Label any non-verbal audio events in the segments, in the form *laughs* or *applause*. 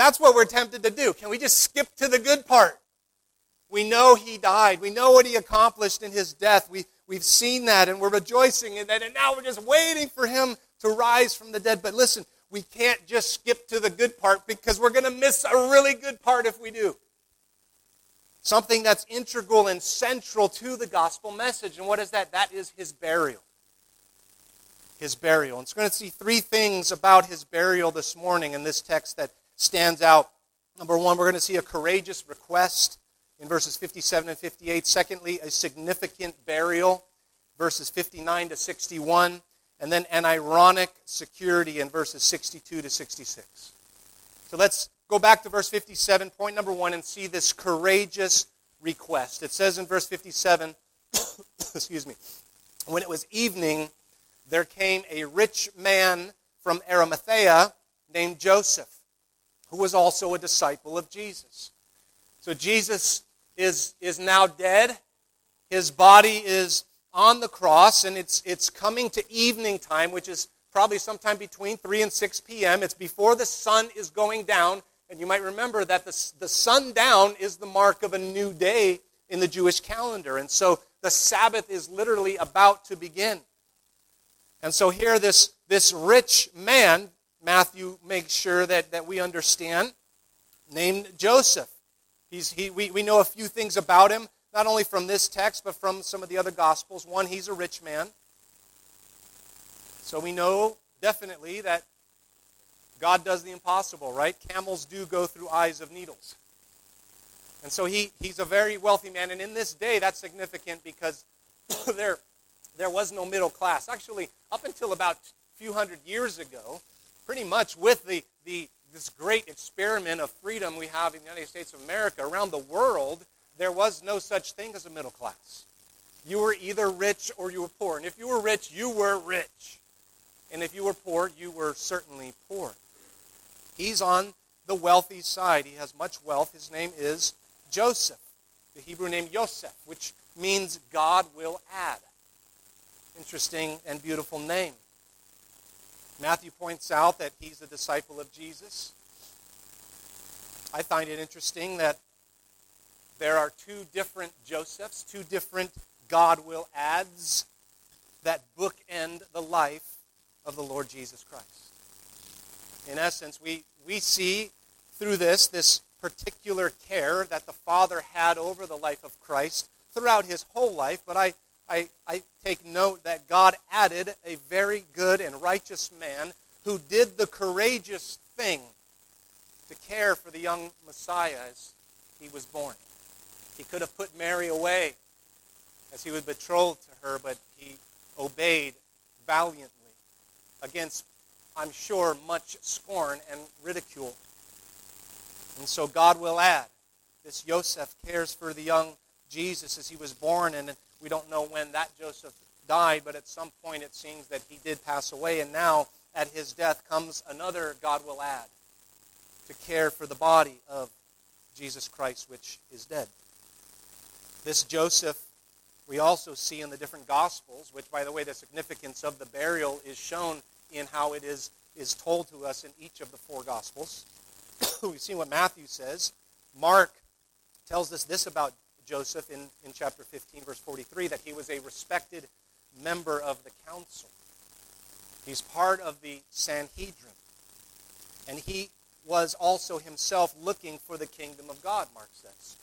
that's what we're tempted to do. Can we just skip to the good part? We know he died. We know what he accomplished in his death. We, we've seen that and we're rejoicing in that. And now we're just waiting for him to rise from the dead. But listen, we can't just skip to the good part because we're going to miss a really good part if we do. Something that's integral and central to the gospel message. And what is that? That is his burial. His burial. And so we're going to see three things about his burial this morning in this text that stands out. Number one, we're going to see a courageous request in verses 57 and 58. Secondly, a significant burial, verses 59 to 61 and then an ironic security in verses 62 to 66. So let's go back to verse 57, point number one, and see this courageous request. It says in verse 57, *coughs* excuse me, when it was evening, there came a rich man from Arimathea named Joseph, who was also a disciple of Jesus. So Jesus is, is now dead. His body is on the cross, and it's, it's coming to evening time, which is probably sometime between 3 and 6 p.m. It's before the sun is going down. And you might remember that the, the sundown is the mark of a new day in the Jewish calendar. And so the Sabbath is literally about to begin. And so here, this, this rich man, Matthew makes sure that, that we understand, named Joseph. He's, he, we, we know a few things about him not only from this text, but from some of the other Gospels. One, he's a rich man. So we know definitely that God does the impossible, right? Camels do go through eyes of needles. And so he, he's a very wealthy man. And in this day, that's significant because *coughs* there, there was no middle class. Actually, up until about a few hundred years ago, pretty much with the, the, this great experiment of freedom we have in the United States of America, around the world, there was no such thing as a middle class. You were either rich or you were poor. And if you were rich, you were rich. And if you were poor, you were certainly poor. He's on the wealthy side. He has much wealth. His name is Joseph, the Hebrew name Yosef, which means God will add. Interesting and beautiful name. Matthew points out that he's a disciple of Jesus. I find it interesting that there are two different Josephs, two different God will adds that bookend the life of the Lord Jesus Christ. In essence, we, we see through this this particular care that the Father had over the life of Christ throughout his whole life, but I, I, I take note that God added a very good and righteous man who did the courageous thing to care for the young Messiah as he was born. He could have put Mary away as he was betrothed to her, but he obeyed valiantly against, I'm sure, much scorn and ridicule. And so God will add. This Joseph cares for the young Jesus as he was born, and we don't know when that Joseph died, but at some point it seems that he did pass away, and now at his death comes another God will add to care for the body of Jesus Christ, which is dead. This Joseph, we also see in the different Gospels, which, by the way, the significance of the burial is shown in how it is, is told to us in each of the four Gospels. *coughs* We've seen what Matthew says. Mark tells us this about Joseph in, in chapter 15, verse 43, that he was a respected member of the council. He's part of the Sanhedrin. And he was also himself looking for the kingdom of God, Mark says.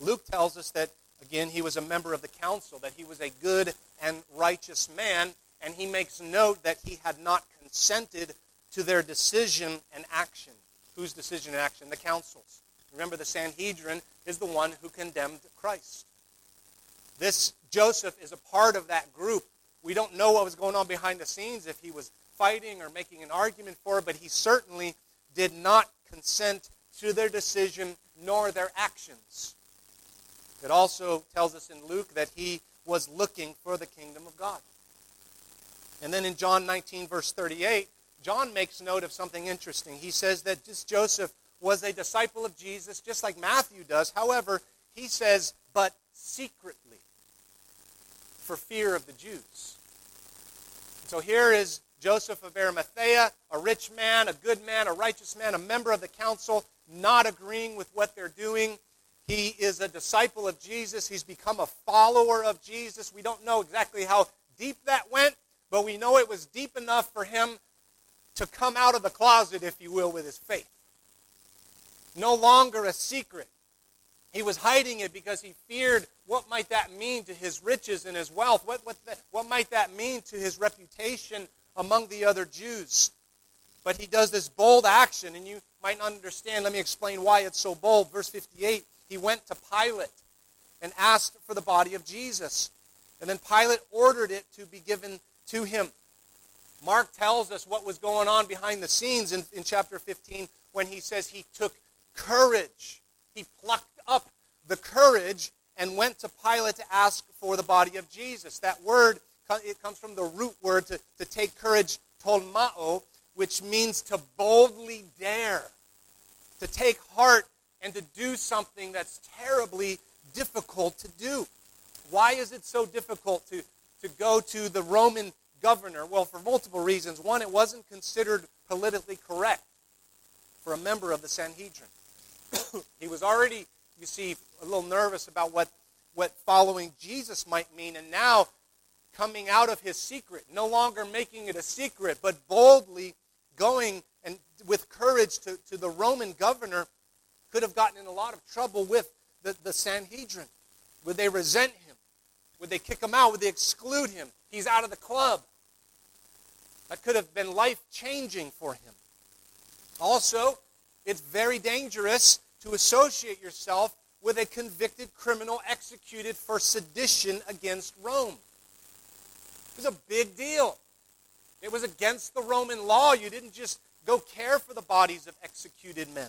Luke tells us that Again, he was a member of the council, that he was a good and righteous man, and he makes note that he had not consented to their decision and action. Whose decision and action? The council's. Remember, the Sanhedrin is the one who condemned Christ. This Joseph is a part of that group. We don't know what was going on behind the scenes, if he was fighting or making an argument for it, but he certainly did not consent to their decision nor their actions. It also tells us in Luke that he was looking for the kingdom of God. And then in John 19, verse 38, John makes note of something interesting. He says that this Joseph was a disciple of Jesus, just like Matthew does. However, he says, but secretly, for fear of the Jews. So here is Joseph of Arimathea, a rich man, a good man, a righteous man, a member of the council, not agreeing with what they're doing. He is a disciple of Jesus. He's become a follower of Jesus. We don't know exactly how deep that went, but we know it was deep enough for him to come out of the closet, if you will, with his faith. No longer a secret. He was hiding it because he feared what might that mean to his riches and his wealth? What, what, the, what might that mean to his reputation among the other Jews? But he does this bold action, and you might not understand. Let me explain why it's so bold. Verse 58 He went to Pilate and asked for the body of Jesus. And then Pilate ordered it to be given to him. Mark tells us what was going on behind the scenes in, in chapter 15 when he says he took courage. He plucked up the courage and went to Pilate to ask for the body of Jesus. That word, it comes from the root word to, to take courage, tolmao, which means to boldly dare, to take heart and to do something that's terribly difficult to do. Why is it so difficult to, to go to the Roman governor? Well, for multiple reasons. One, it wasn't considered politically correct for a member of the Sanhedrin. *coughs* he was already you see, a little nervous about what, what following Jesus might mean. And now, coming out of his secret, no longer making it a secret, but boldly going and with courage to, to the Roman governor, could have gotten in a lot of trouble with the, the Sanhedrin. Would they resent him? Would they kick him out? Would they exclude him? He's out of the club. That could have been life changing for him. Also, it's very dangerous to associate yourself with a convicted criminal executed for sedition against Rome. It was a big deal. It was against the Roman law. You didn't just go care for the bodies of executed men.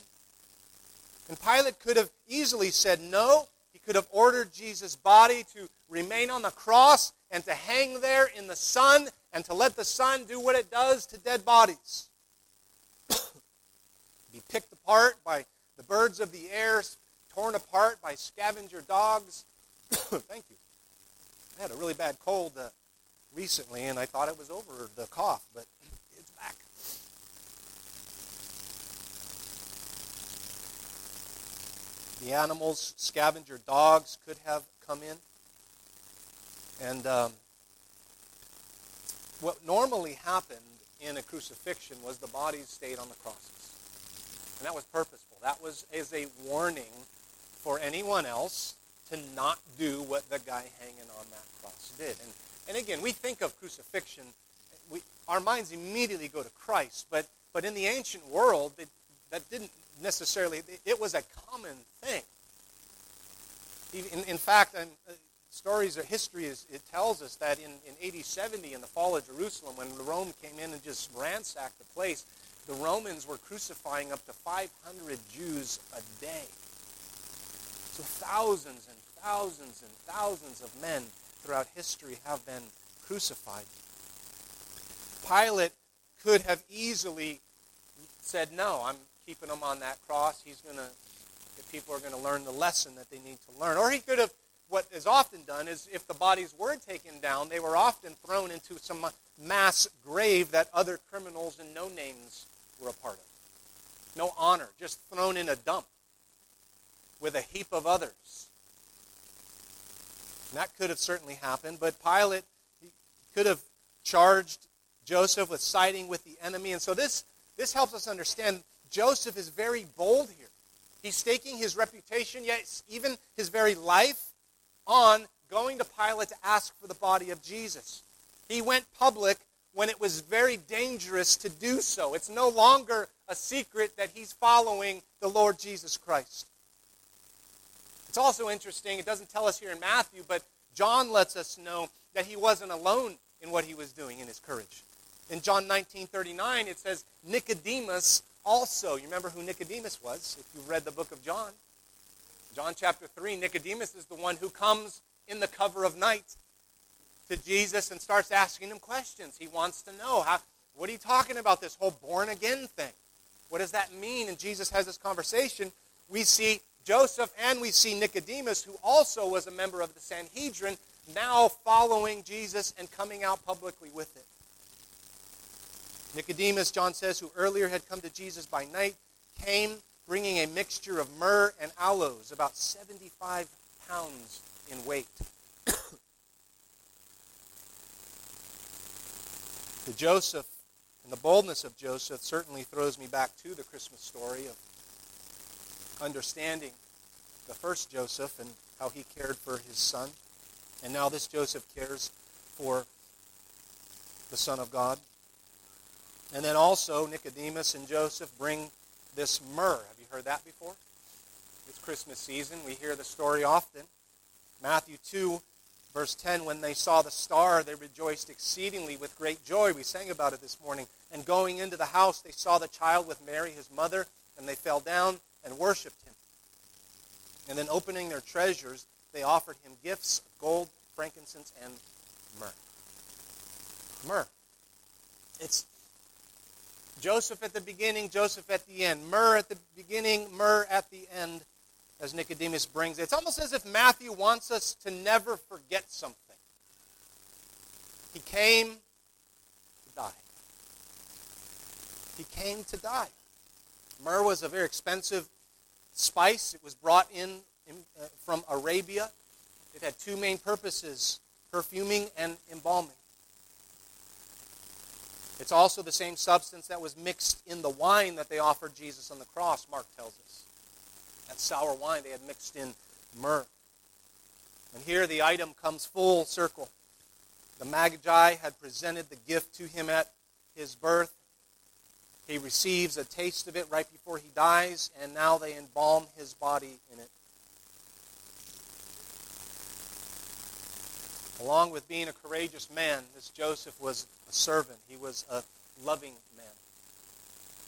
And Pilate could have easily said no. He could have ordered Jesus' body to remain on the cross and to hang there in the sun and to let the sun do what it does to dead bodies. *coughs* Be picked apart by the birds of the air torn apart by scavenger dogs. *coughs* Thank you. I had a really bad cold uh, recently, and I thought it was over the cough, but it's back. The animals, scavenger dogs, could have come in. And um, what normally happened in a crucifixion was the bodies stayed on the crosses. And that was purposeful. That was as a warning for anyone else to not do what the guy hanging on that cross did. And, and again, we think of crucifixion, we, our minds immediately go to Christ, but, but in the ancient world, it, that didn't necessarily, it, was a common thing. In, in fact, uh, stories or history is, it tells us that in, in AD 70, in the fall of Jerusalem, when Rome came in and just ransacked the place, the Romans were crucifying up to 500 Jews a day. So thousands and thousands and thousands of men throughout history have been crucified. Pilate could have easily said, No, I'm keeping him on that cross. He's going to, people are going to learn the lesson that they need to learn. Or he could have, what is often done is if the bodies were taken down, they were often thrown into some mass grave that other criminals and no names were a part of. No honor, just thrown in a dump with a heap of others. And that could have certainly happened, but Pilate could have charged Joseph with siding with the enemy. And so this, this helps us understand Joseph is very bold here. He's staking his reputation, yes, even his very life, on going to Pilate to ask for the body of Jesus. He went public when it was very dangerous to do so. It's no longer a secret that he's following the Lord Jesus Christ. It's also interesting, it doesn't tell us here in Matthew, but John lets us know that he wasn't alone in what he was doing in his courage. In John 19 39, it says, Nicodemus also. You remember who Nicodemus was if you've read the book of John. John chapter 3, Nicodemus is the one who comes in the cover of night to Jesus and starts asking him questions. He wants to know, how, what are you talking about, this whole born again thing? What does that mean? And Jesus has this conversation. We see Joseph and we see Nicodemus, who also was a member of the Sanhedrin, now following Jesus and coming out publicly with it. Nicodemus, John says, who earlier had come to Jesus by night, came bringing a mixture of myrrh and aloes, about 75 pounds in weight. To Joseph, and the boldness of Joseph certainly throws me back to the Christmas story of understanding the first Joseph and how he cared for his son. And now this Joseph cares for the Son of God. And then also Nicodemus and Joseph bring this myrrh. Have you heard that before? It's Christmas season. We hear the story often. Matthew 2, verse 10 When they saw the star, they rejoiced exceedingly with great joy. We sang about it this morning. And going into the house, they saw the child with Mary, his mother, and they fell down and worshiped him. And then opening their treasures, they offered him gifts of gold, frankincense, and myrrh. Myrrh. It's Joseph at the beginning, Joseph at the end. Myrrh at the beginning, myrrh at the end, as Nicodemus brings it. It's almost as if Matthew wants us to never forget something. He came to die. He came to die. Myrrh was a very expensive spice. It was brought in, in uh, from Arabia. It had two main purposes perfuming and embalming. It's also the same substance that was mixed in the wine that they offered Jesus on the cross, Mark tells us. That sour wine they had mixed in myrrh. And here the item comes full circle. The Magi had presented the gift to him at his birth. He receives a taste of it right before he dies, and now they embalm his body in it. Along with being a courageous man, this Joseph was a servant. He was a loving man.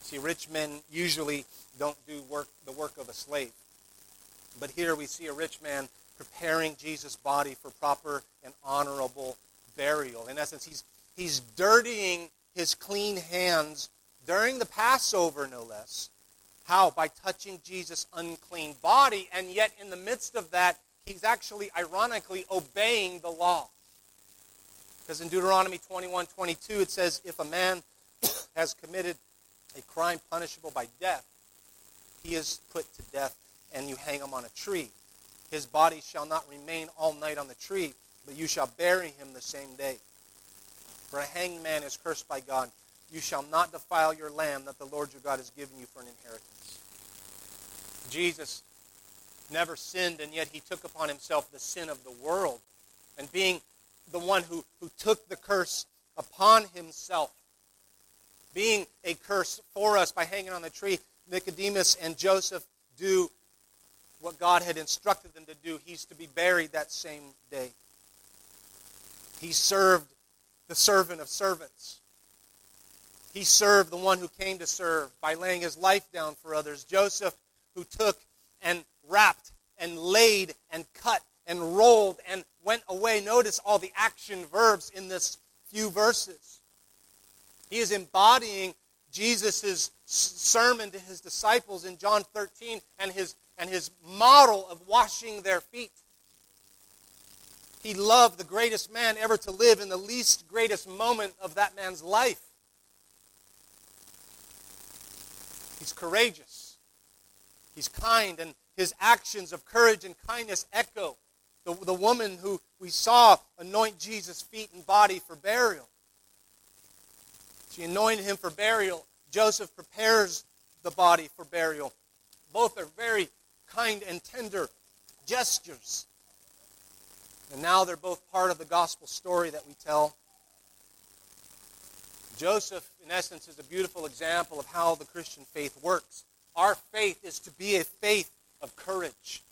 See, rich men usually don't do work the work of a slave. But here we see a rich man preparing Jesus' body for proper and honorable burial. In essence, he's, he's dirtying his clean hands during the Passover, no less. How? By touching Jesus' unclean body, and yet in the midst of that, he's actually, ironically, obeying the law. Because in Deuteronomy 21 22, it says, If a man *coughs* has committed a crime punishable by death, he is put to death, and you hang him on a tree. His body shall not remain all night on the tree, but you shall bury him the same day. For a hanged man is cursed by God. You shall not defile your lamb that the Lord your God has given you for an inheritance. Jesus never sinned, and yet he took upon himself the sin of the world. And being the one who, who took the curse upon himself, being a curse for us by hanging on the tree. Nicodemus and Joseph do what God had instructed them to do. He's to be buried that same day. He served the servant of servants. He served the one who came to serve by laying his life down for others. Joseph, who took and wrapped and laid and cut and rolled and went away. Notice all the action verbs in this few verses. He is embodying Jesus' sermon to his disciples in John 13 and his, and his model of washing their feet. He loved the greatest man ever to live in the least greatest moment of that man's life. He's courageous. He's kind, and his actions of courage and kindness echo the, the woman who we saw anoint Jesus' feet and body for burial. She anointed him for burial. Joseph prepares the body for burial. Both are very kind and tender gestures. And now they're both part of the gospel story that we tell. Joseph, in essence, is a beautiful example of how the Christian faith works. Our faith is to be a faith of courage,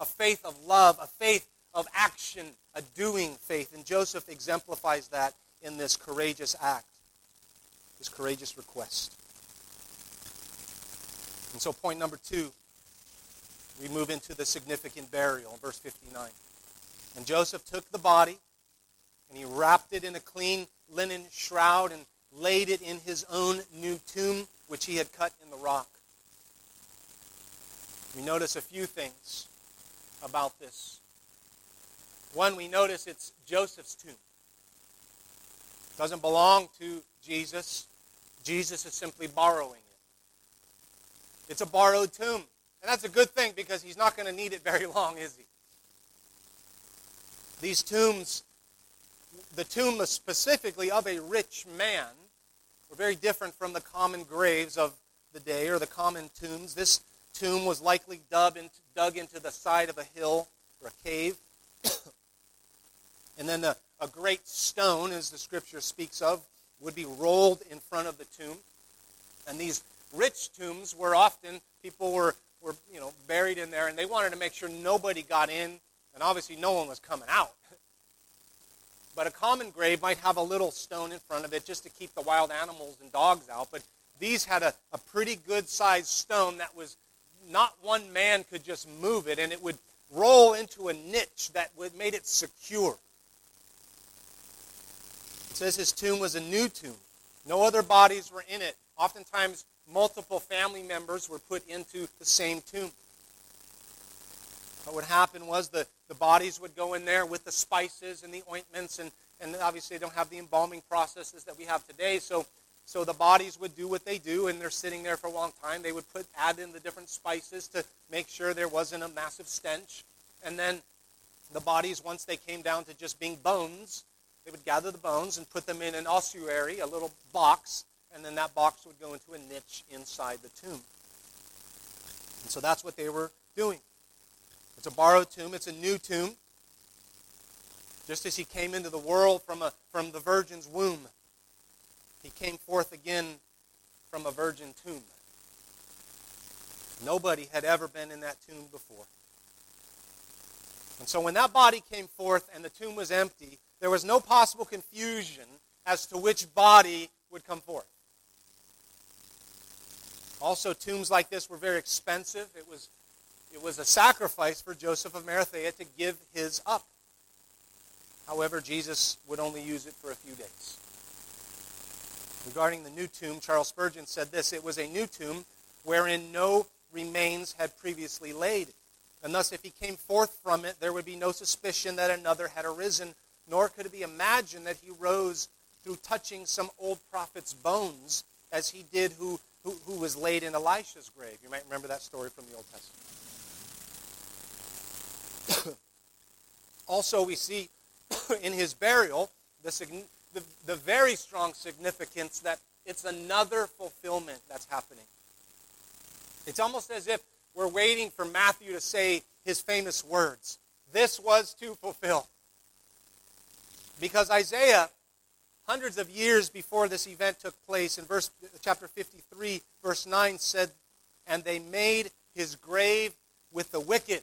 a faith of love, a faith of action, a doing faith. And Joseph exemplifies that in this courageous act, this courageous request. And so, point number two, we move into the significant burial, verse 59. And Joseph took the body and he wrapped it in a clean linen shroud and laid it in his own new tomb, which he had cut in the rock. We notice a few things about this. One, we notice it's Joseph's tomb. It doesn't belong to Jesus. Jesus is simply borrowing it. It's a borrowed tomb. And that's a good thing because he's not going to need it very long, is he? These tombs, the tomb specifically of a rich man, were very different from the common graves of the day or the common tombs. This tomb was likely dug into, dug into the side of a hill or a cave. *coughs* and then a, a great stone, as the scripture speaks of, would be rolled in front of the tomb. And these rich tombs were often, people were, were you know, buried in there, and they wanted to make sure nobody got in, and obviously no one was coming out. *laughs* But a common grave might have a little stone in front of it just to keep the wild animals and dogs out. But these had a, a pretty good sized stone that was not one man could just move it, and it would roll into a niche that would, made it secure. It says his tomb was a new tomb. No other bodies were in it. Oftentimes, multiple family members were put into the same tomb. What would happen was the, the bodies would go in there with the spices and the ointments, and, and obviously they don't have the embalming processes that we have today. So so the bodies would do what they do, and they're sitting there for a long time. They would put add in the different spices to make sure there wasn't a massive stench. And then the bodies, once they came down to just being bones, they would gather the bones and put them in an ossuary, a little box, and then that box would go into a niche inside the tomb. And so that's what they were doing. It's a borrowed tomb, it's a new tomb. Just as he came into the world from, a, from the virgin's womb, he came forth again from a virgin tomb. Nobody had ever been in that tomb before. And so when that body came forth and the tomb was empty, there was no possible confusion as to which body would come forth. Also, tombs like this were very expensive. It was, it was a sacrifice for Joseph of Arimathea to give his up. However, Jesus would only use it for a few days. Regarding the new tomb, Charles Spurgeon said this It was a new tomb wherein no remains had previously laid. And thus, if he came forth from it, there would be no suspicion that another had arisen, nor could it be imagined that he rose through touching some old prophet's bones, as he did who, who, who was laid in Elisha's grave. You might remember that story from the Old Testament. *coughs* also, we see *coughs* in his burial the, the, the very strong significance that it's another fulfillment that's happening. It's almost as if we're waiting for Matthew to say his famous words. This was to fulfill. Because Isaiah, hundreds of years before this event took place, in verse chapter 53, verse 9 said, And they made his grave with the wicked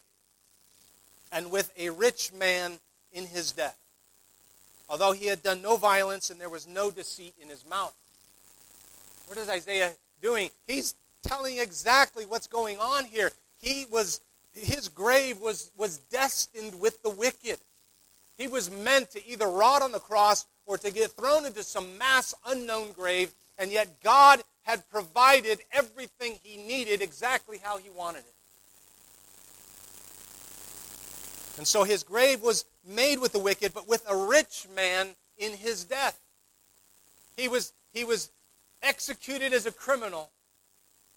and with a rich man in his death although he had done no violence and there was no deceit in his mouth. What is Isaiah doing? He's telling exactly what's going on here. He was his grave was, was destined with the wicked. He was meant to either rot on the cross or to get thrown into some mass unknown grave, and yet God had provided everything he needed exactly how he wanted it. And so his grave was made with the wicked, but with a rich man in his death. He was, he was executed as a criminal,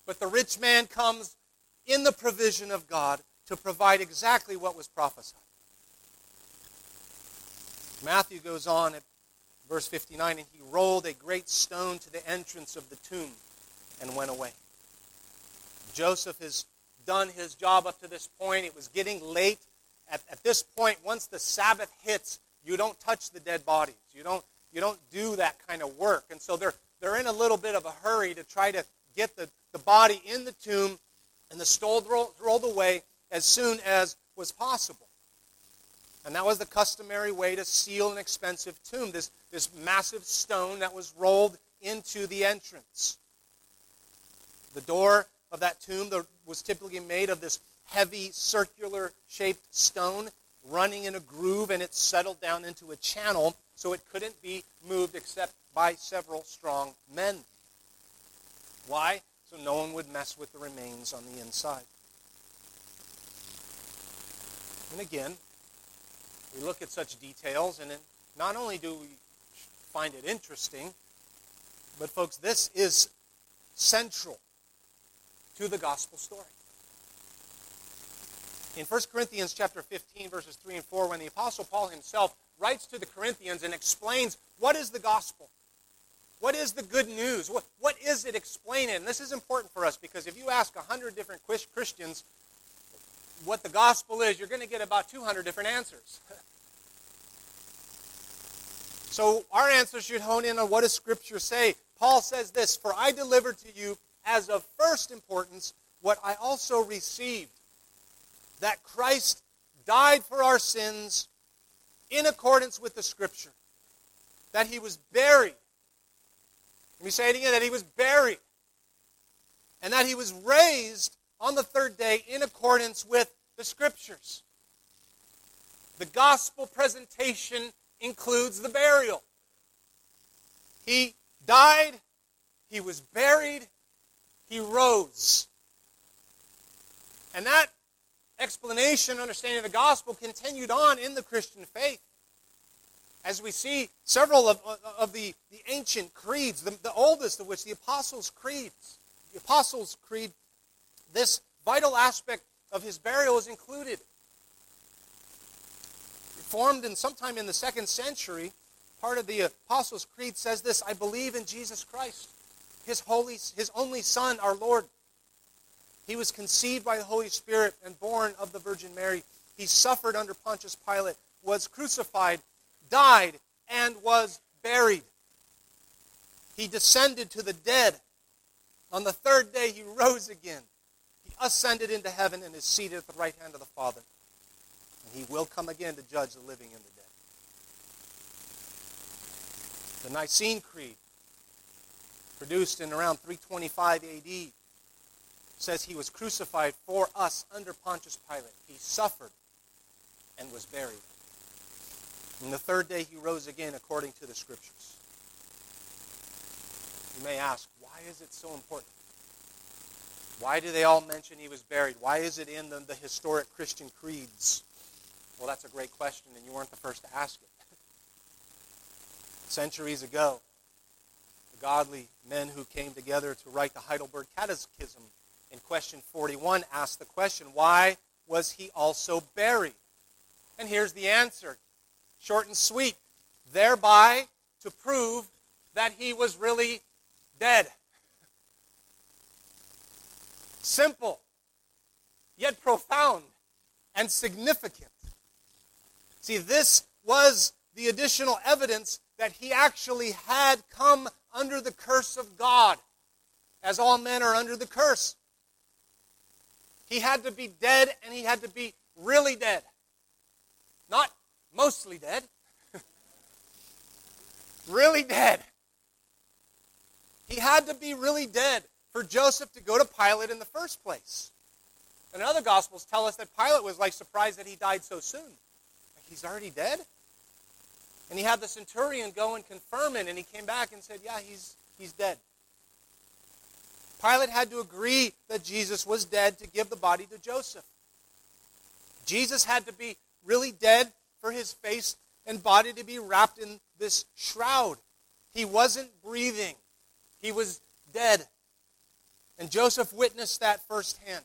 but the rich man comes in the provision of God to provide exactly what was prophesied. Matthew goes on at verse 59 and he rolled a great stone to the entrance of the tomb and went away. Joseph has done his job up to this point. It was getting late at, at this point, once the Sabbath hits, you don't touch the dead bodies. You don't, you don't do that kind of work. And so they're, they're in a little bit of a hurry to try to get the, the body in the tomb and the stone rolled, rolled away as soon as was possible. And that was the customary way to seal an expensive tomb, this, this massive stone that was rolled into the entrance. The door of that tomb was typically made of this heavy circular shaped stone running in a groove and it settled down into a channel so it couldn't be moved except by several strong men. Why? So no one would mess with the remains on the inside. And again, we look at such details, and not only do we find it interesting, But, folks, this is central to the gospel story. In 1 Corinthians chapter 15, verses 3 and 4, when the Apostle Paul himself writes to the Corinthians and explains what is the gospel, what is the good news, what, what is it, explain it. And this is important for us because if you ask 100 different Christians what the gospel is, you're going to get about 200 different answers. *laughs* so our answer should hone in on what does Scripture say. Paul says this, For I delivered to you as of first importance what I also received that Christ died for our sins in accordance with the Scripture, that he was buried. Let me say it again that he was buried, and that he was raised on the third day in accordance with the Scriptures. The gospel presentation includes the burial. He died, he was buried, he rose. And that explanation, understanding of the gospel continued on in the Christian faith. As we see several of, of the, the ancient creeds, the, the oldest of which, the Apostles' Creeds, the Apostles' Creed, this vital aspect of his burial is included. Formed in sometime in the second century, part of the Apostles' Creed says this I believe in Jesus Christ, his, holy, his only Son, our Lord he was conceived by the Holy Spirit and born of the Virgin Mary. He suffered under Pontius Pilate, was crucified, died, and was buried. He descended to the dead. On the third day, he rose again. Ascended into heaven and is seated at the right hand of the Father. And he will come again to judge the living and the dead. The Nicene Creed, produced in around 325 AD, says he was crucified for us under Pontius Pilate. He suffered and was buried. And the third day he rose again according to the scriptures. You may ask, why is it so important? Why do they all mention he was buried? Why is it in the, the historic Christian creeds? Well, that's a great question, and you weren't the first to ask it. *laughs* Centuries ago, the godly men who came together to write the Heidelberg Catechism in question 41 asked the question, why was he also buried? And here's the answer short and sweet thereby to prove that he was really dead. Simple, yet profound and significant. See, this was the additional evidence that he actually had come under the curse of God, as all men are under the curse. He had to be dead and he had to be really dead. Not mostly dead. *laughs* really dead. He had to be really dead for Joseph to go to Pilate in the first place. And other Gospels tell us that Pilate was like surprised that he died so soon. Like he's already dead? And he had the centurion go and confirm it, and he came back and said, Yeah, he's, he's dead. Pilate had to agree that Jesus was dead to give the body to Joseph. Jesus had to be really dead for his face and body to be wrapped in this shroud. He wasn't breathing, he was dead. And Joseph witnessed that firsthand.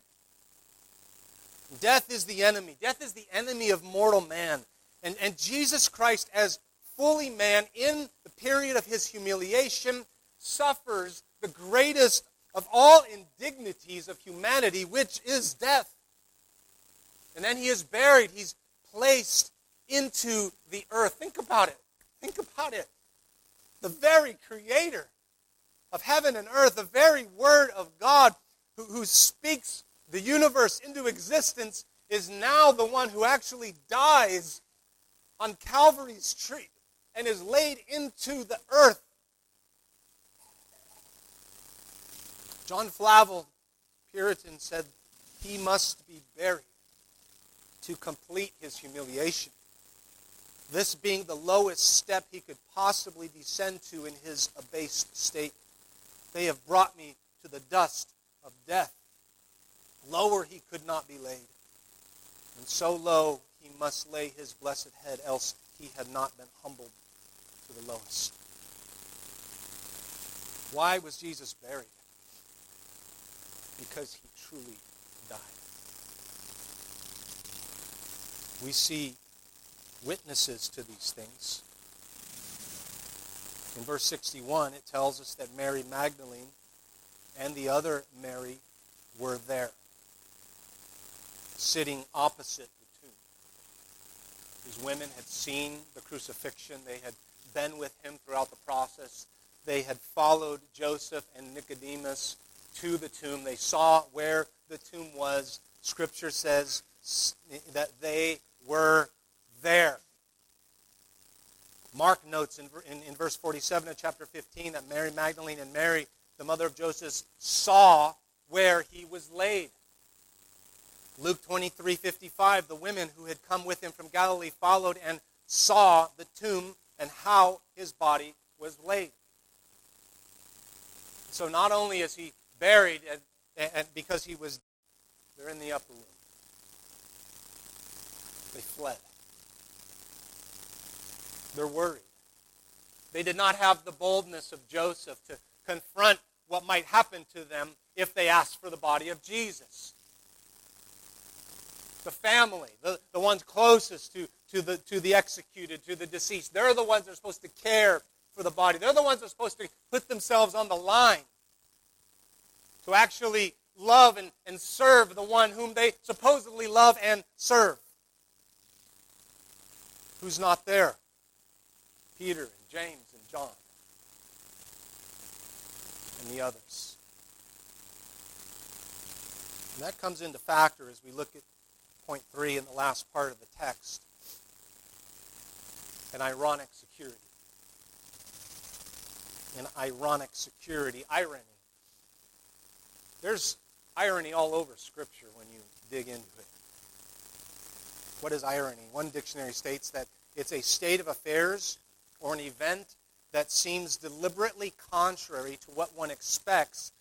Death is the enemy. Death is the enemy of mortal man. And, and Jesus Christ, as fully man in the period of his humiliation, suffers the greatest of all indignities of humanity, which is death. And then he is buried. He's placed into the earth. Think about it. Think about it. The very creator of heaven and earth, the very word of God who, who speaks the universe into existence, is now the one who actually dies on Calvary's tree and is laid into the earth John Flavel, Puritan, said he must be buried to complete his humiliation. This being the lowest step he could possibly descend to in his abased state. They have brought me to the dust of death. Lower he could not be laid. And so low he must lay his blessed head, else he had not been humbled to the lowest. Why was Jesus buried? Because he truly died. We see witnesses to these things. In verse 61, it tells us that Mary Magdalene and the other Mary were there, sitting opposite the tomb. These women had seen the crucifixion, they had been with him throughout the process. They had followed Joseph and Nicodemus to the tomb. They saw where the tomb was. Scripture says that they were there. Mark notes in, in, in, verse 47 of chapter 15 that Mary Magdalene and Mary, the mother of Joseph, saw where he was laid. Luke 23 55, the women who had come with him from Galilee followed and saw the tomb and how his body was laid. So not only is he buried and, and because he was, they're in the upper room. They fled. They're worried. They did not have the boldness of Joseph to confront what might happen to them if they asked for the body of Jesus. The family, the, the ones closest to, to, the, to the executed, to the deceased, they're the ones that are supposed to care for the body. They're the ones that are supposed to put themselves on the line to actually love and, and serve the one whom they supposedly love and serve. Who's not there? Peter and James and John and the others. And that comes into factor as we look at point three in the last part of the text an ironic security. An ironic security. Irony. There's irony all over Scripture when you dig into it. What is irony? One dictionary states that it's a state of affairs or an event that seems deliberately contrary to what one expects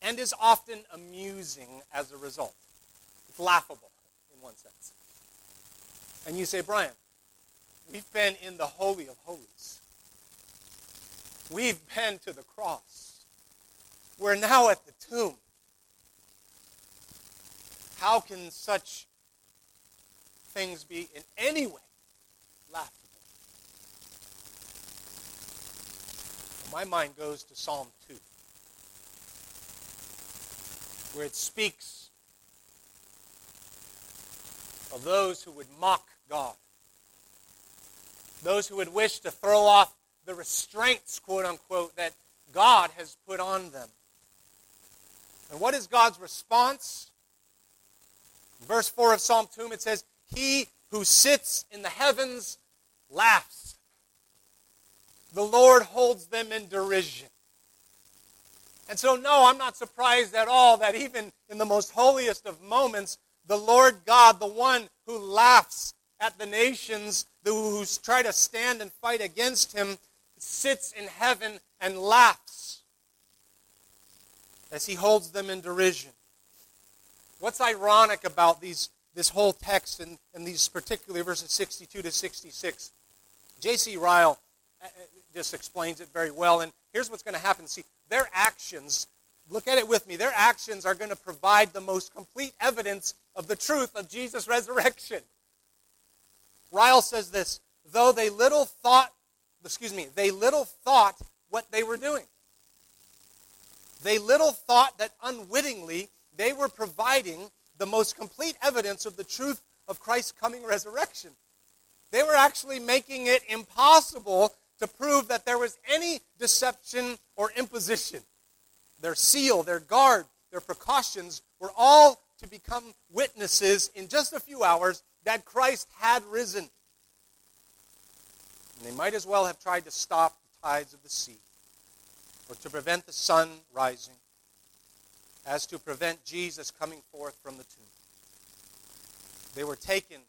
and is often amusing as a result. It's laughable in one sense. And you say, Brian, we've been in the Holy of Holies. We've been to the cross. We're now at the tomb. How can such things be in any way laughable? My mind goes to Psalm 2, where it speaks of those who would mock God, those who would wish to throw off the restraints, quote unquote, that God has put on them. And what is God's response? Verse 4 of Psalm 2, it says, He who sits in the heavens laughs. The Lord holds them in derision. And so, no, I'm not surprised at all that even in the most holiest of moments, the Lord God, the one who laughs at the nations who try to stand and fight against him, sits in heaven and laughs as he holds them in derision. What's ironic about these, this whole text and, and these particular verses 62 to 66? J.C. Ryle uh, uh, just explains it very well. And here's what's going to happen. See, their actions, look at it with me, their actions are going to provide the most complete evidence of the truth of Jesus' resurrection. Ryle says this though they little thought, excuse me, they little thought what they were doing. They little thought that unwittingly they were providing the most complete evidence of the truth of Christ's coming resurrection. They were actually making it impossible to prove that there was any deception or imposition. Their seal, their guard, their precautions were all to become witnesses in just a few hours that Christ had risen. And they might as well have tried to stop the tides of the sea or to prevent the sun rising as to prevent Jesus coming forth from the tomb. They were taken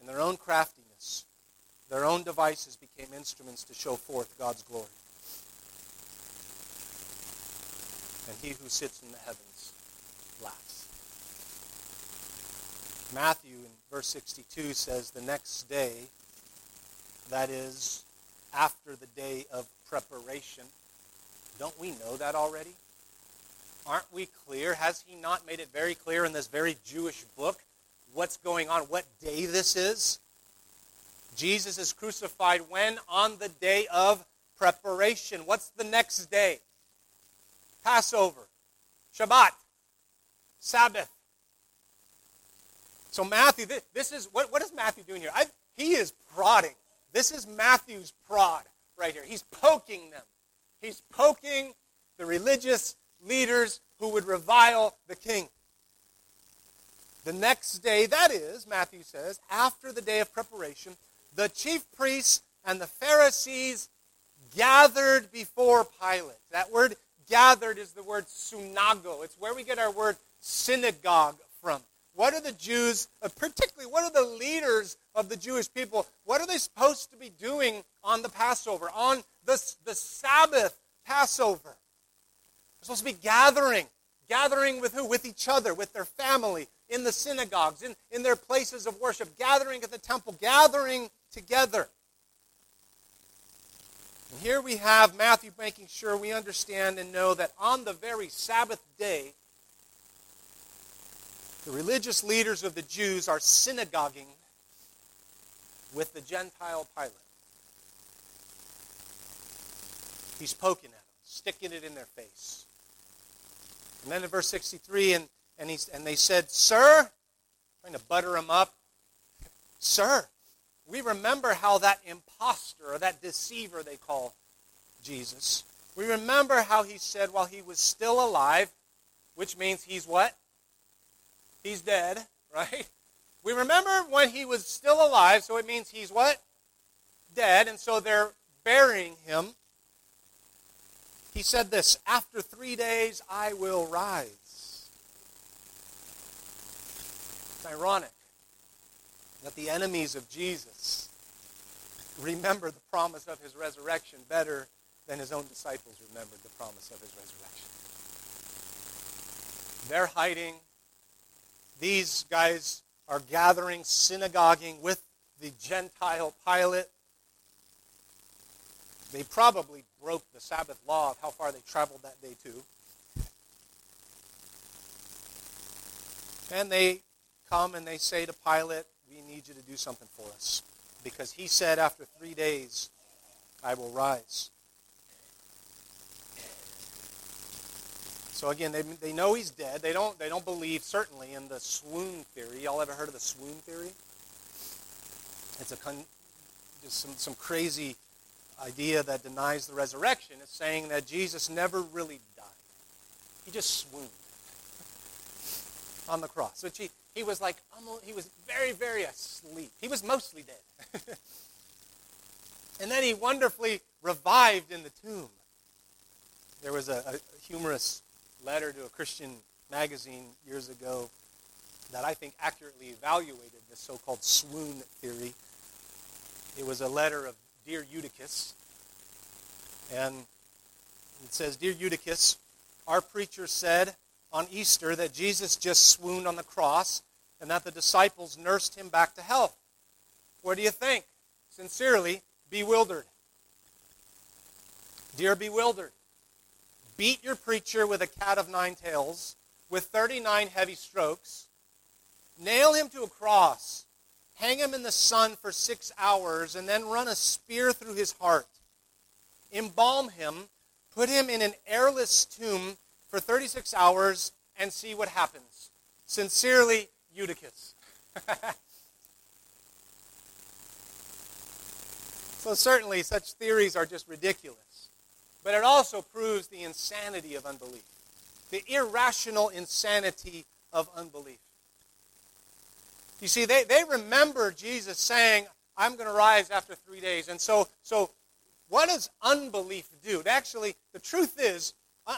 in their own craftiness. Their own devices became instruments to show forth God's glory. And he who sits in the heavens laughs. Matthew in verse 62 says, The next day, that is, after the day of preparation, Don't we know that already? Aren't we clear? Has he not made it very clear in this very Jewish book what's going on, what day this is? Jesus is crucified when? On the day of preparation. What's the next day? Passover, Shabbat, Sabbath. So, Matthew, this, this is what, what is Matthew doing here? I, he is prodding. This is Matthew's prod right here. He's poking them. He's poking the religious leaders who would revile the king. The next day, that is, Matthew says, after the day of preparation, the chief priests and the Pharisees gathered before Pilate. That word gathered is the word sunago. It's where we get our word synagogue from. What are the Jews, uh, particularly, what are the leaders of the Jewish people, what are they supposed to be doing on the Passover, on the, the Sabbath Passover? They're supposed to be gathering. Gathering with who? With each other, with their family, in the synagogues, in, in their places of worship, gathering at the temple, gathering together. And here we have Matthew making sure we understand and know that on the very Sabbath day, the religious leaders of the Jews are synagoguing with the Gentile Pilate. He's poking at them, sticking it in their face. And then in verse 63, and, and, he, and they said, Sir, trying to butter him up, Sir, we remember how that impostor or that deceiver they call Jesus, we remember how he said while he was still alive, which means he's what? He's dead, *laughs* right? We remember when he was still alive, so it means he's what? Dead, and so they're burying him. He said this After three days, I will rise. It's ironic that the enemies of Jesus remember the promise of his resurrection better than his own disciples remembered the promise of his resurrection. They're hiding. These guys are gathering, synagoguing with the Gentile Pilate. They probably broke the Sabbath law of how far they traveled that day, too. And they come and they say to Pilate, We need you to do something for us. Because he said, After three days, I will rise. So again, they, they know he's dead. They don't, they don't believe, certainly, in the swoon theory. Y'all ever heard of the swoon theory? It's a con, just some, some crazy idea that denies the resurrection. It's saying that Jesus never really died. He just swooned on the cross. Which he, he was like, he was very, very asleep. He was mostly dead. *laughs* and then he wonderfully revived in the tomb. There was a, a humorous letter to a Christian magazine years ago that I think accurately evaluated this so-called swoon theory. It was a letter of Dear Eutychus, and it says, Dear Eutychus, our preacher said on Easter that Jesus just swooned on the cross and that the disciples nursed him back to health. What do you think? Sincerely, bewildered. Dear bewildered, beat your preacher with a cat of nine tails, with 39 heavy strokes, nail him to a cross, hang him in the sun for six hours, and then run a spear through his heart. Embalm him, put him in an airless tomb for 36 hours, and see what happens. Sincerely, Eutychus. *laughs* so, certainly, such theories are just ridiculous. But it also proves the insanity of unbelief, the irrational insanity of unbelief. You see, they, they remember Jesus saying, I'm going to rise after three days. And so, so what does unbelief do? Actually, the truth is,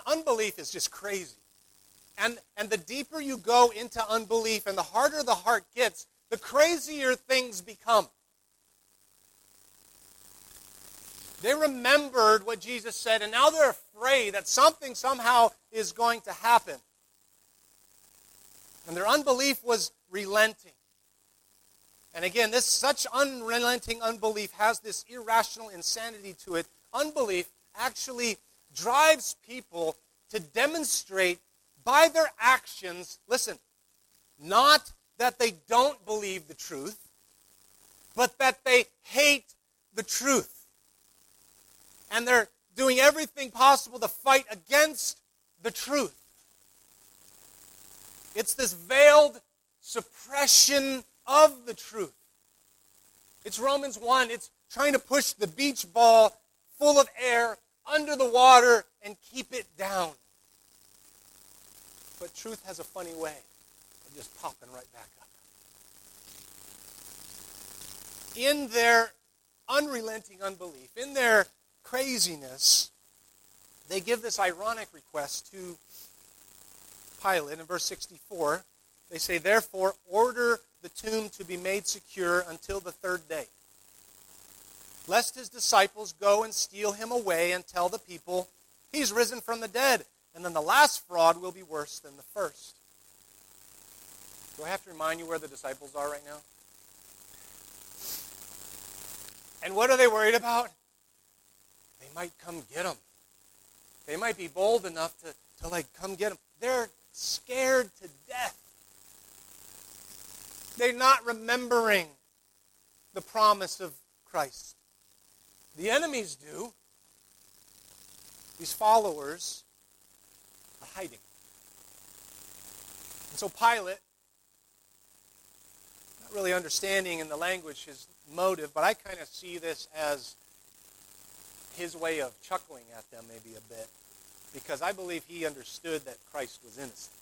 unbelief is just crazy. And, and the deeper you go into unbelief and the harder the heart gets, the crazier things become. They remembered what Jesus said, and now they're afraid that something somehow is going to happen. And their unbelief was relenting. And again, this such unrelenting unbelief has this irrational insanity to it. Unbelief actually drives people to demonstrate by their actions, listen, not that they don't believe the truth, but that they hate the truth. And they're doing everything possible to fight against the truth. It's this veiled suppression of the truth. It's Romans 1. It's trying to push the beach ball full of air under the water and keep it down. But truth has a funny way of just popping right back up. In their unrelenting unbelief, in their craziness, they give this ironic request to Pilate in verse 64. They say, Therefore, order the tomb to be made secure until the third day, lest his disciples go and steal him away and tell the people, He's risen from the dead. And then the last fraud will be worse than the first. Do I have to remind you where the disciples are right now? And what are they worried about? They might come get them. They might be bold enough to, to like come get them. They're scared to death. They're not remembering the promise of Christ. The enemies do. These followers are hiding. And so Pilate, not really understanding in the language his motive, but I kind of see this as his way of chuckling at them maybe a bit because I believe he understood that Christ was innocent.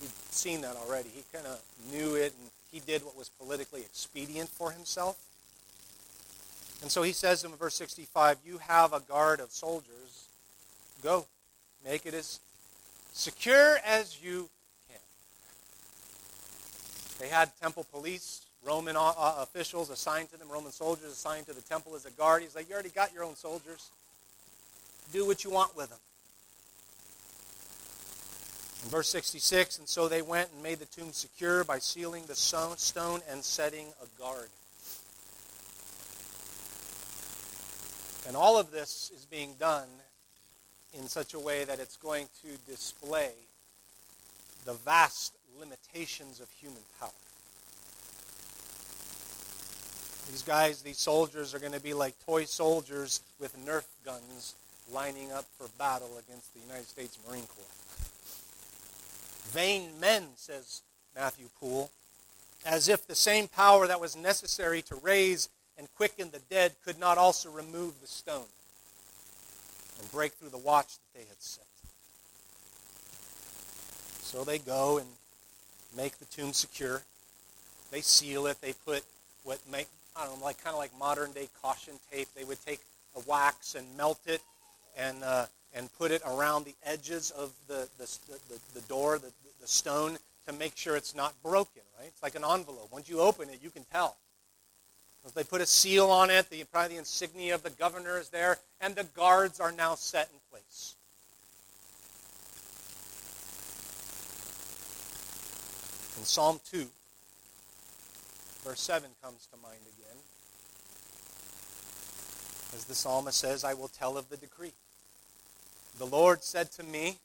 He'd seen that already. He kind of knew it, and he did what was politically expedient for himself. And so he says in verse 65, You have a guard of soldiers. Go, make it as secure as you can. They had temple police, Roman uh, uh, officials assigned to them, Roman soldiers assigned to the temple as a guard. He's like, You already got your own soldiers do what you want with them. In verse 66, and so they went and made the tomb secure by sealing the stone and setting a guard. And all of this is being done in such a way that it's going to display the vast limitations of human power. These guys, these soldiers, are going to be like toy soldiers with Nerf guns lining up for battle against the United States Marine Corps. Vain men, says Matthew Poole, as if the same power that was necessary to raise and quicken the dead could not also remove the stone and break through the watch that they had set. So they go and make the tomb secure. They seal it. They put what make I don't know, like kind of like modern day caution tape. They would take a wax and melt it and, uh, and put it around the edges of the, the, the, the door, the, the stone, to make sure it's not broken, right? It's like an envelope. Once you open it, you can tell. They put a seal on it, the, probably the insignia of the governor is there, and the guards are now set in place. In Psalm 2, verse 7 comes to mind again. As the psalmist says, I will tell of the decree. The Lord said to me,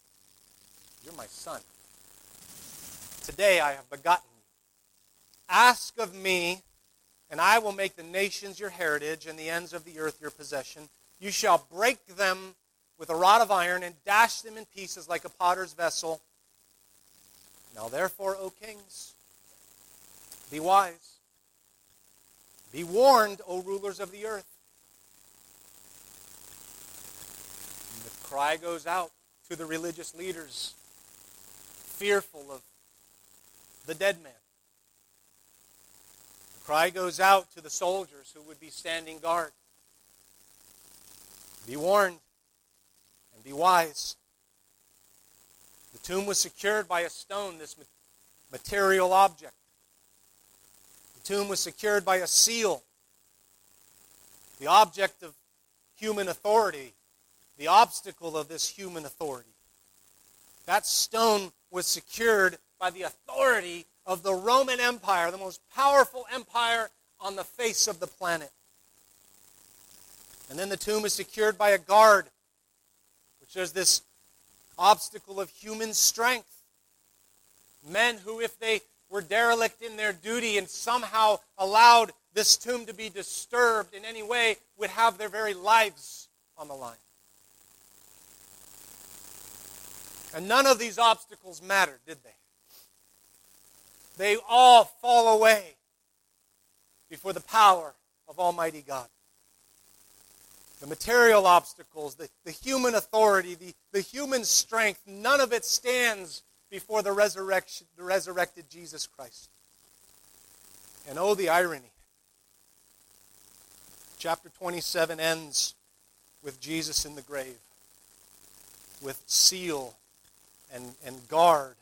You're my son. Today I have begotten you. Ask of me, and I will make the nations your heritage and the ends of the earth your possession. You shall break them with a rod of iron and dash them in pieces like a potter's vessel. Now therefore, O kings, be wise. Be warned, O rulers of the earth. And the cry goes out to the religious leaders, fearful of the dead man. Cry goes out to the soldiers who would be standing guard. Be warned and be wise. The tomb was secured by a stone, this material object. The tomb was secured by a seal, the object of human authority the obstacle of this human authority. That stone was secured by the authority of the Roman Empire, the most powerful empire on the face of the planet. And then the tomb is secured by a guard, which is this obstacle of human strength. Men who, if they were derelict in their duty and somehow allowed this tomb to be disturbed in any way, would have their very lives on the line. And none of these obstacles mattered, did they? They all fall away before the power of Almighty God. The material obstacles, the, the human authority, the, the human strength, none of it stands before the resurrection, the resurrected Jesus Christ. And oh, the irony. Chapter 27 ends with Jesus in the grave, with seal and, and guard.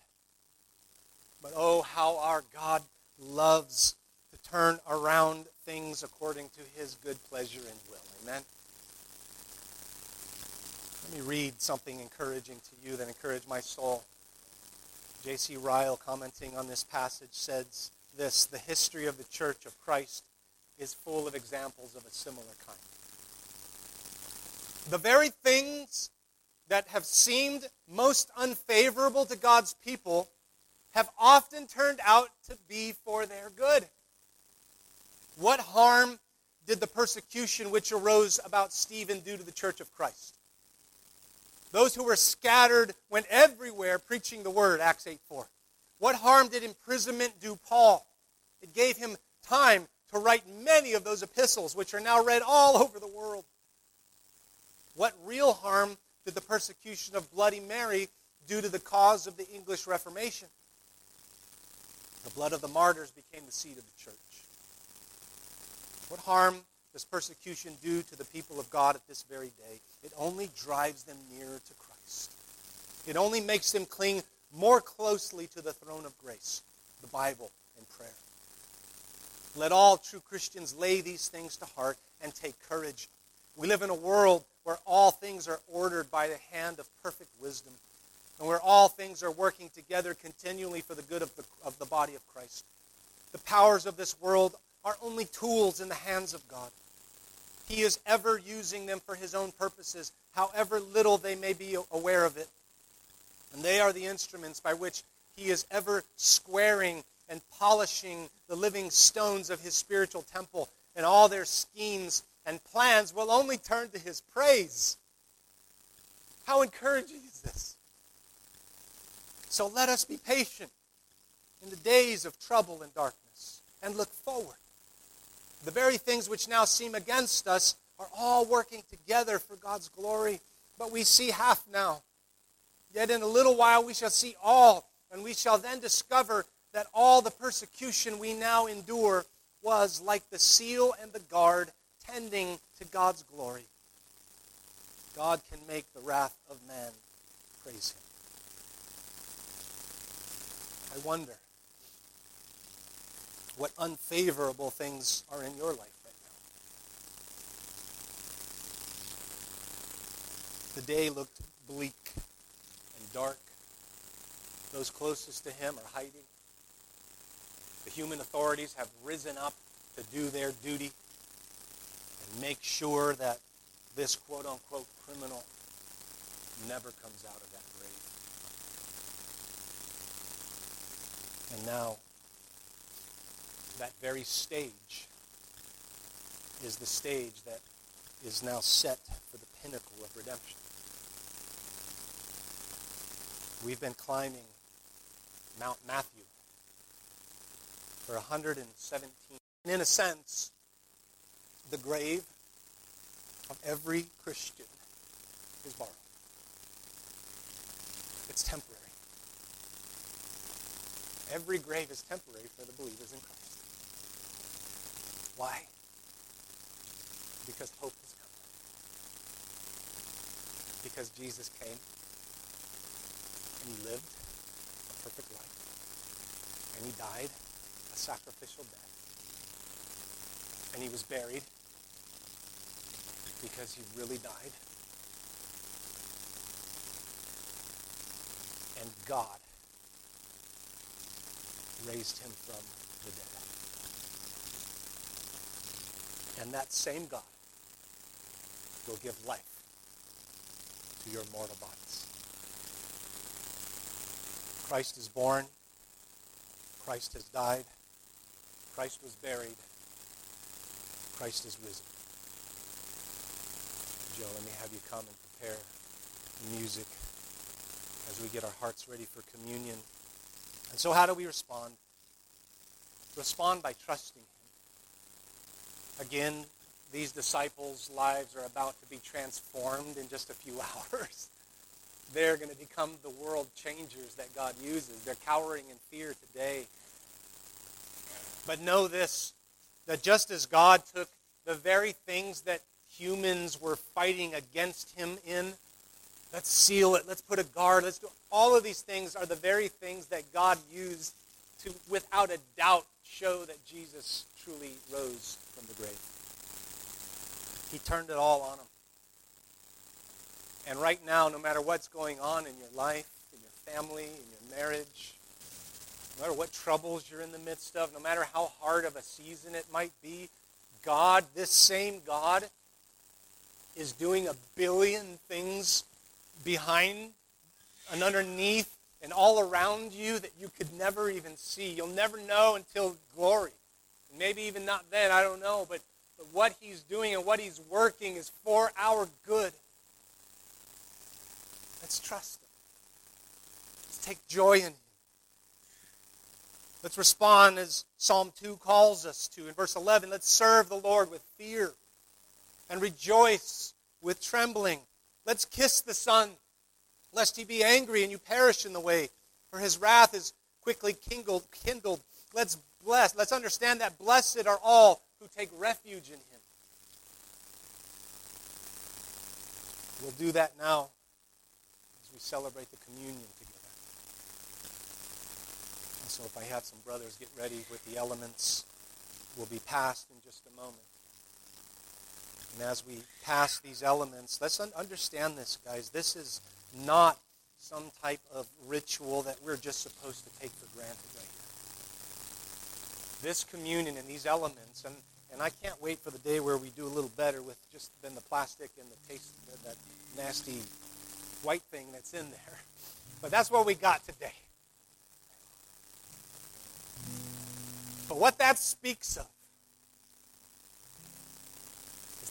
But oh, how our God loves to turn around things according to his good pleasure and will. Amen. Let me read something encouraging to you that encouraged my soul. J.C. Ryle, commenting on this passage, says this The history of the Church of Christ is full of examples of a similar kind. The very things that have seemed most unfavorable to God's people have often turned out to be for their good. What harm did the persecution which arose about Stephen do to the church of Christ? Those who were scattered went everywhere preaching the word, Acts 8 4. What harm did imprisonment do Paul? It gave him time to write many of those epistles, which are now read all *laughs* over the world. What real harm did the persecution of Bloody Mary do to the cause of the English Reformation? The blood of the martyrs became the seed of the church. What harm does persecution do to the people of God at this very day? It only drives them nearer to Christ. It only makes them cling more closely to the throne of grace, the Bible, and prayer. Let all true Christians lay these things to heart and take courage. We live in a world where all things are ordered by the hand of perfect wisdom, and where all things are working together continually for the good of the, of the body of Christ. The powers of this world are only tools in the hands of God. He is ever using them for his own purposes, however little they may be aware of it. And they are the instruments by which he is ever squaring and polishing the living stones of his spiritual temple, and all their schemes and plans will only turn to his praise. How encouraging is this? So let us be patient in the days of trouble and darkness and look forward. The very things which now seem against us are all working together for God's glory, but we see half now. Yet in a little while we shall see all, and we shall then discover that all the persecution we now endure was like the seal and the guard tending to God's glory. God can make the wrath of man praise him. I wonder what unfavorable things are in your life right now. The day looked bleak and dark. Those closest to him are hiding. The human authorities have risen up to do their duty and make sure that this quote unquote criminal never comes out of that grave. And now, that very stage is the stage that is now set for the pinnacle of redemption. We've been climbing Mount Matthew for 117. And in a sense, the grave of every Christian is borrowed. It's temporary. Every grave is temporary for the believers in Christ. Why? Because hope has come. Because Jesus came and he lived a perfect life. And he died a sacrificial death. And he was buried because he really died. And God raised him from the dead. And that same God will give life to your mortal bodies. Christ is born. Christ has died. Christ was buried. Christ is risen. Joe, let me have you come and prepare music as we get our hearts ready for communion. And so, how do we respond? Respond by trusting Him. Again, these disciples' lives are about to be transformed in just a few *laughs* hours. They're going to become the world changers that God uses. They're cowering in fear today. But know this that just as God took the very things that humans were fighting against him in, let's seal it, let's put a guard, let's do all of these things are the very things that God used to without a doubt show that Jesus truly rose from the grave. He turned it all on him. And right now, no matter what's going on in your life, in your family, in your marriage, no matter what troubles you're in the midst of, no matter how hard of a season it might be, God, this same God, is doing a billion things behind and underneath and all around you that you could never even see. You'll never know until glory. Maybe even not then, I don't know. But, but what he's doing and what he's working is for our good. Let's trust him. Let's take joy in him. Let's respond as Psalm 2 calls us to. In verse 11, let's serve the Lord with fear and rejoice with trembling. Let's kiss the Son, lest he be angry and you perish in the way, for his wrath is quickly kindled. kindled. Let's bless. Let's understand that blessed are all who take refuge in him. We'll do that now as we celebrate the communion together. And so if I have some brothers get ready with the elements, we'll be passed in just a moment. And as we pass these elements, let's un- understand this, guys. This is not some type of ritual that we're just supposed to take for granted right here. This communion and these elements, and, and I can't wait for the day where we do a little better with just than the plastic and the taste, that nasty white thing that's in there. *laughs* But that's what we got today. But what that speaks of is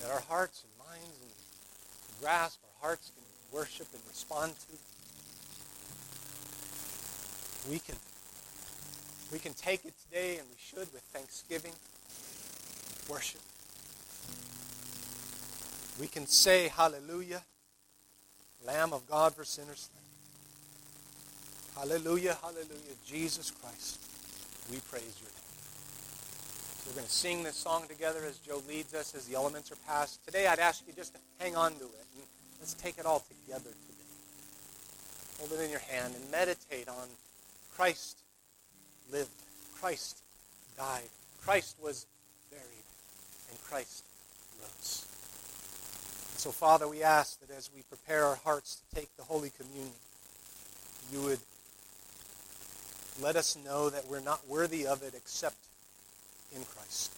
that our hearts and minds and grasp, our hearts can worship and respond to. We can we can take it today and we should with thanksgiving, worship. We can say hallelujah, Lamb of God for sinners Hallelujah, hallelujah. Jesus Christ, we praise your we're going to sing this song together as Joe leads us as the elements are passed. Today I'd ask you just to hang on to it and let's take it all together today. Hold it in your hand and meditate on Christ lived, Christ died, Christ was buried, and Christ rose. And so, Father, we ask that as we prepare our hearts to take the Holy Communion, you would let us know that we're not worthy of it except in Christ.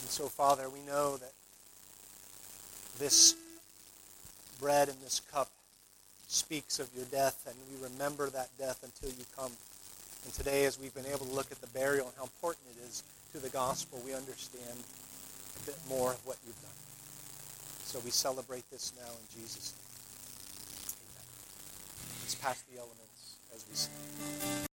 And so, Father, we know that this bread and this cup speaks of your death, and we remember that death until you come. And today, as we've been able to look at the burial and how important it is to the gospel, we understand a bit more of what you've done. So we celebrate this now in Jesus' name. Amen. Let's pass the elements as we sing.